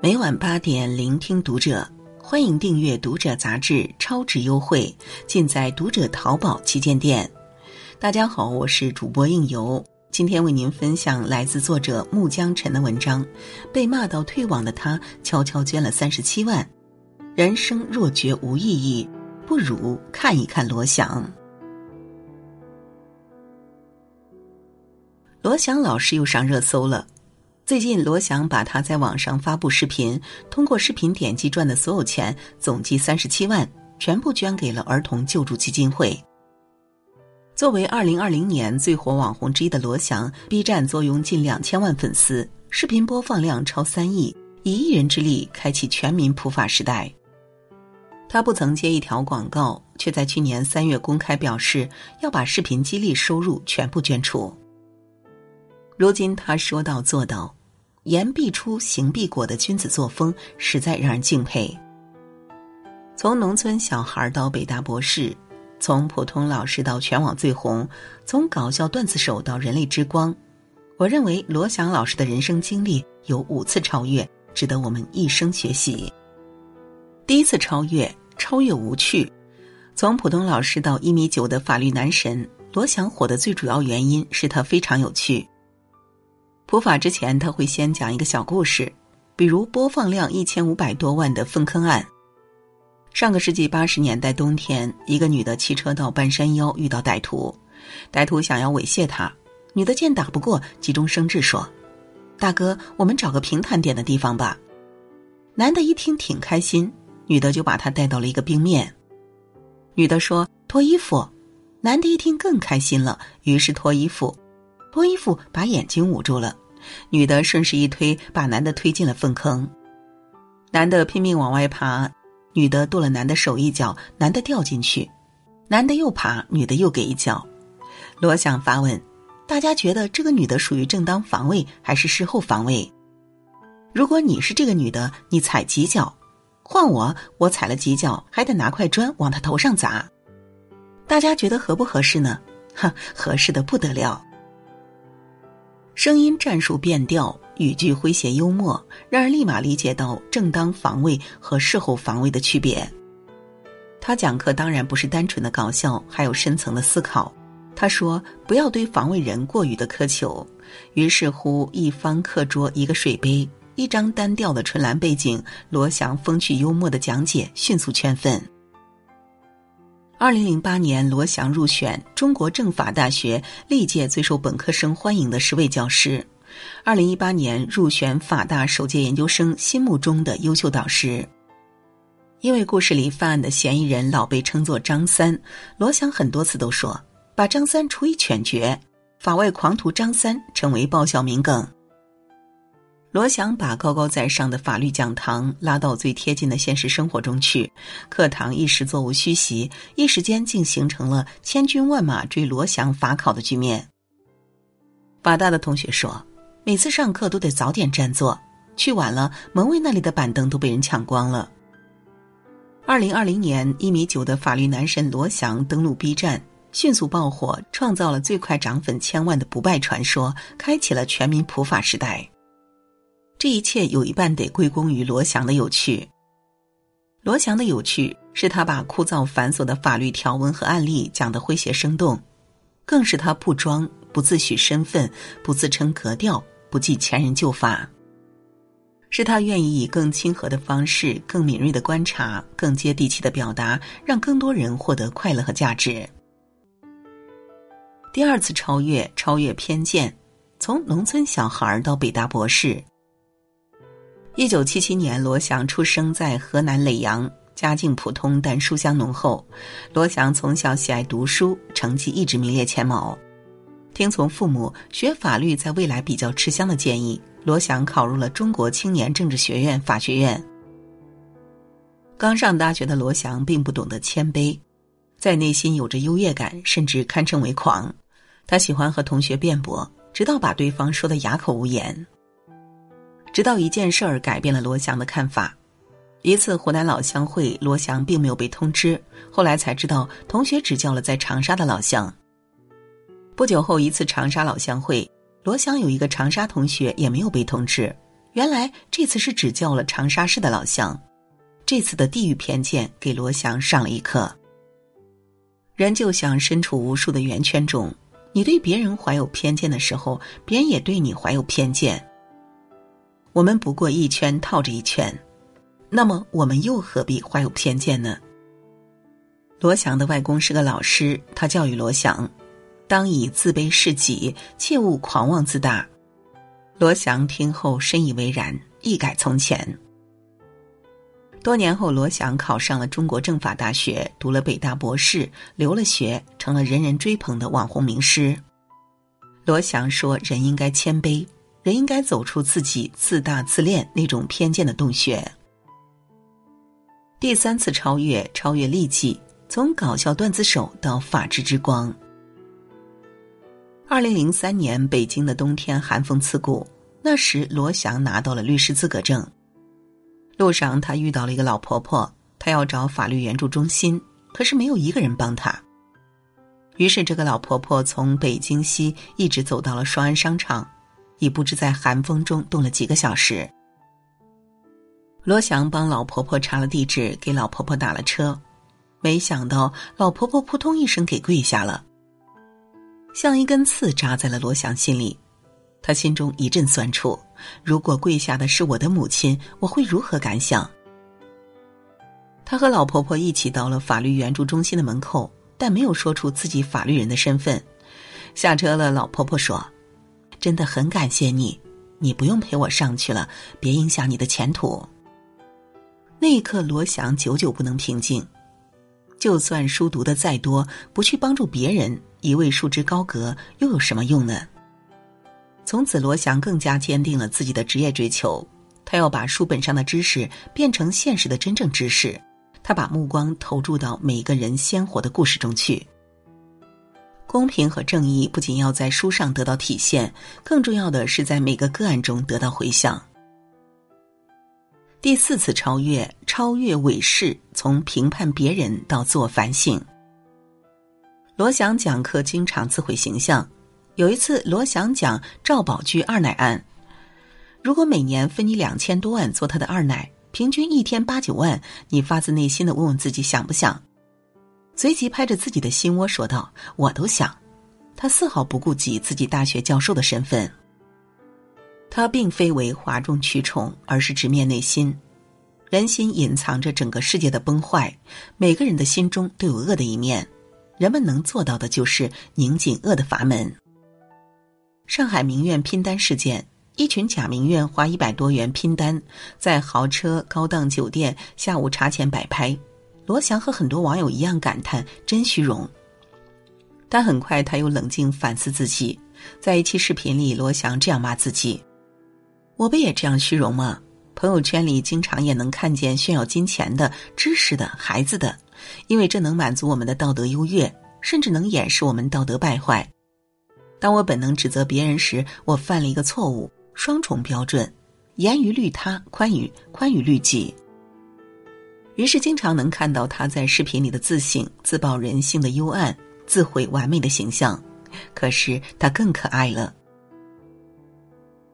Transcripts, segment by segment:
每晚八点，聆听读者，欢迎订阅《读者》杂志，超值优惠尽在《读者》淘宝旗舰店。大家好，我是主播应由，今天为您分享来自作者木江晨的文章。被骂到退网的他，悄悄捐了三十七万。人生若觉无意义，不如看一看罗翔。罗翔老师又上热搜了。最近，罗翔把他在网上发布视频，通过视频点击赚的所有钱，总计三十七万，全部捐给了儿童救助基金会。作为二零二零年最火网红之一的罗翔，B 站坐拥近两千万粉丝，视频播放量超三亿，以一人之力开启全民普法时代。他不曾接一条广告，却在去年三月公开表示要把视频激励收入全部捐出。如今他说到做到，言必出，行必果的君子作风，实在让人敬佩。从农村小孩到北大博士。从普通老师到全网最红，从搞笑段子手到人类之光，我认为罗翔老师的人生经历有五次超越，值得我们一生学习。第一次超越，超越无趣。从普通老师到一米九的法律男神，罗翔火的最主要原因是他非常有趣。普法之前，他会先讲一个小故事，比如播放量一千五百多万的粪坑案。上个世纪八十年代冬天，一个女的骑车到半山腰遇到歹徒，歹徒想要猥亵她，女的见打不过，急中生智说：“大哥，我们找个平坦点的地方吧。”男的一听挺开心，女的就把他带到了一个冰面。女的说：“脱衣服。”男的一听更开心了，于是脱衣服，脱衣服把眼睛捂住了，女的顺势一推，把男的推进了粪坑，男的拼命往外爬。女的跺了男的手一脚，男的掉进去，男的又爬，女的又给一脚。罗翔发问：大家觉得这个女的属于正当防卫还是事后防卫？如果你是这个女的，你踩几脚？换我，我踩了几脚，还得拿块砖往她头上砸。大家觉得合不合适呢？哈，合适的不得了。声音战术变调。语句诙谐幽默，让人立马理解到正当防卫和事后防卫的区别。他讲课当然不是单纯的搞笑，还有深层的思考。他说：“不要对防卫人过于的苛求。”于是乎，一方课桌，一个水杯，一张单调的纯蓝背景，罗翔风趣幽默的讲解迅速圈粉。二零零八年，罗翔入选中国政法大学历届最受本科生欢迎的十位教师。二零一八年入选法大首届研究生心目中的优秀导师。因为故事里犯案的嫌疑人老被称作张三，罗翔很多次都说把张三处以犬诀，法外狂徒张三成为爆笑名梗。罗翔把高高在上的法律讲堂拉到最贴近的现实生活中去，课堂一时座无虚席，一时间竟形成了千军万马追罗翔法考的局面。法大的同学说。每次上课都得早点占座，去晚了门卫那里的板凳都被人抢光了。二零二零年，一米九的法律男神罗翔登陆 B 站，迅速爆火，创造了最快涨粉千万的不败传说，开启了全民普法时代。这一切有一半得归功于罗翔的有趣。罗翔的有趣是他把枯燥繁琐的法律条文和案例讲得诙谐生动，更是他不装、不自诩身份、不自称格调。不计前人旧法，是他愿意以更亲和的方式、更敏锐的观察、更接地气的表达，让更多人获得快乐和价值。第二次超越，超越偏见，从农村小孩到北大博士。一九七七年，罗翔出生在河南耒阳，家境普通但书香浓厚。罗翔从小喜爱读书，成绩一直名列前茅。听从父母学法律在未来比较吃香的建议，罗翔考入了中国青年政治学院法学院。刚上大学的罗翔并不懂得谦卑，在内心有着优越感，甚至堪称为狂。他喜欢和同学辩驳，直到把对方说的哑口无言。直到一件事儿改变了罗翔的看法。一次湖南老乡会，罗翔并没有被通知，后来才知道同学指教了在长沙的老乡。不久后，一次长沙老乡会，罗翔有一个长沙同学也没有被通知，原来这次是只叫了长沙市的老乡。这次的地域偏见给罗翔上了一课。人就像身处无数的圆圈中，你对别人怀有偏见的时候，别人也对你怀有偏见。我们不过一圈套着一圈，那么我们又何必怀有偏见呢？罗翔的外公是个老师，他教育罗翔：当以自卑示己，切勿狂妄自大。罗翔听后深以为然，一改从前。多年后，罗翔考上了中国政法大学，读了北大博士，留了学，成了人人追捧的网红名师。罗翔说：“人应该谦卑，人应该走出自己自大自恋那种偏见的洞穴。”第三次超越，超越利己，从搞笑段子手到法治之光。二零零三年，北京的冬天寒风刺骨，那时罗翔拿到了律师资格证。路上，他遇到了一个老婆婆，她要找法律援助中心，可是没有一个人帮她。于是，这个老婆婆从北京西一直走到了双安商场，已不知在寒风中冻了几个小时。罗翔帮老婆婆查了地址，给老婆婆打了车，没想到老婆婆扑通一声给跪下了，像一根刺扎在了罗翔心里。他心中一阵酸楚，如果跪下的是我的母亲，我会如何感想？他和老婆婆一起到了法律援助中心的门口，但没有说出自己法律人的身份。下车了，老婆婆说：“真的很感谢你，你不用陪我上去了，别影响你的前途。”那一刻，罗翔久久不能平静。就算书读的再多，不去帮助别人，一味束之高阁，又有什么用呢？从此，罗翔更加坚定了自己的职业追求。他要把书本上的知识变成现实的真正知识。他把目光投注到每一个人鲜活的故事中去。公平和正义不仅要在书上得到体现，更重要的是在每个个案中得到回响。第四次超越，超越伪饰，从评判别人到自我反省。罗翔讲课经常自毁形象。有一次，罗翔讲赵宝驹二奶案，如果每年分你两千多万做他的二奶，平均一天八九万，你发自内心的问问自己想不想？随即拍着自己的心窝说道：“我都想。”他丝毫不顾及自己大学教授的身份。他并非为哗众取宠，而是直面内心。人心隐藏着整个世界的崩坏，每个人的心中都有恶的一面，人们能做到的就是拧紧恶的阀门。上海名媛拼单事件，一群假名媛花一百多元拼单，在豪车、高档酒店下午茶前摆拍。罗翔和很多网友一样感叹：“真虚荣。”但很快他又冷静反思自己，在一期视频里，罗翔这样骂自己：“我不也这样虚荣吗？朋友圈里经常也能看见炫耀金钱的、知识的、孩子的，因为这能满足我们的道德优越，甚至能掩饰我们道德败坏。”当我本能指责别人时，我犯了一个错误，双重标准，严于律他，宽于宽于律己。于是经常能看到他在视频里的自省、自曝人性的幽暗、自毁完美的形象。可是他更可爱了。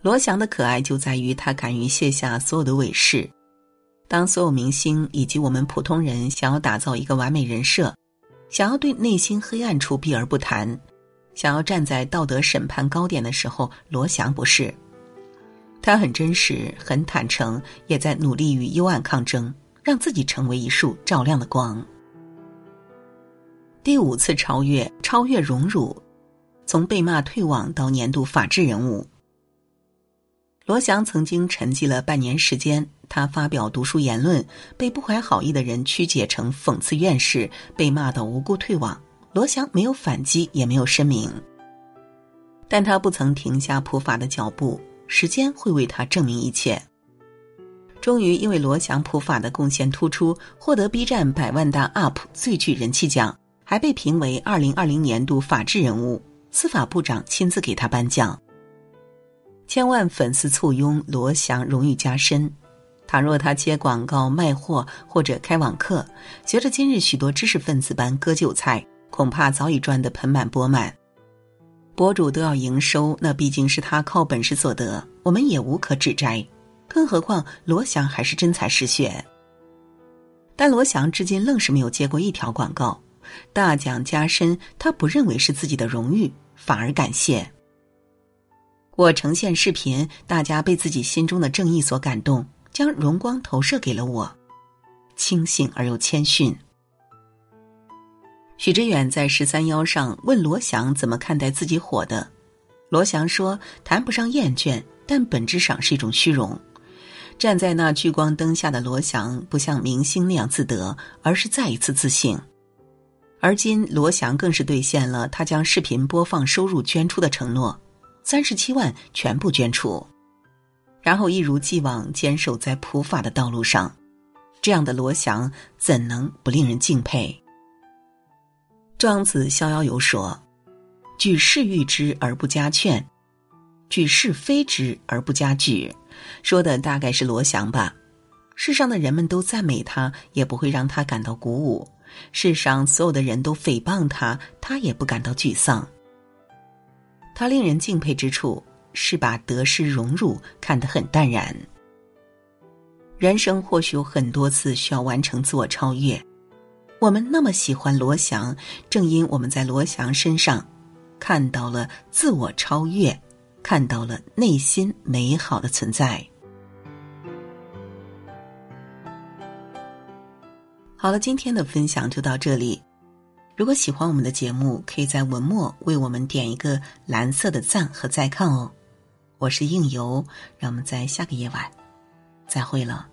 罗翔的可爱就在于他敢于卸下所有的伪饰。当所有明星以及我们普通人想要打造一个完美人设，想要对内心黑暗处避而不谈。想要站在道德审判高点的时候，罗翔不是。他很真实，很坦诚，也在努力与幽暗抗争，让自己成为一束照亮的光。第五次超越，超越荣辱，从被骂退网到年度法治人物。罗翔曾经沉寂了半年时间，他发表读书言论，被不怀好意的人曲解成讽刺院士，被骂到无辜退网。罗翔没有反击，也没有声明，但他不曾停下普法的脚步。时间会为他证明一切。终于，因为罗翔普法的贡献突出，获得 B 站百万大 UP 最具人气奖，还被评为二零二零年度法治人物。司法部长亲自给他颁奖。千万粉丝簇拥，罗翔荣誉加深。倘若他接广告、卖货或者开网课，学着今日许多知识分子般割韭菜。恐怕早已赚得盆满钵满。博主都要营收，那毕竟是他靠本事所得，我们也无可指摘。更何况罗翔还是真才实学。但罗翔至今愣是没有接过一条广告，大奖加身，他不认为是自己的荣誉，反而感谢。我呈现视频，大家被自己心中的正义所感动，将荣光投射给了我，清醒而又谦逊。许知远在十三邀上问罗翔怎么看待自己火的，罗翔说谈不上厌倦，但本质上是一种虚荣。站在那聚光灯下的罗翔，不像明星那样自得，而是再一次自信。而今，罗翔更是兑现了他将视频播放收入捐出的承诺，三十七万全部捐出，然后一如既往坚守在普法的道路上。这样的罗翔，怎能不令人敬佩？庄子逍遥游说：“举世誉之而不加劝，举是非之而不加惧。”说的大概是罗翔吧。世上的人们都赞美他，也不会让他感到鼓舞；世上所有的人都诽谤他，他也不感到沮丧。他令人敬佩之处是把得失荣辱看得很淡然。人生或许有很多次需要完成自我超越，我们那么喜欢罗翔，正因我们在罗翔身上看到了自我超越。看到了内心美好的存在。好了，今天的分享就到这里。如果喜欢我们的节目，可以在文末为我们点一个蓝色的赞和再看哦。我是应由，让我们在下个夜晚再会了。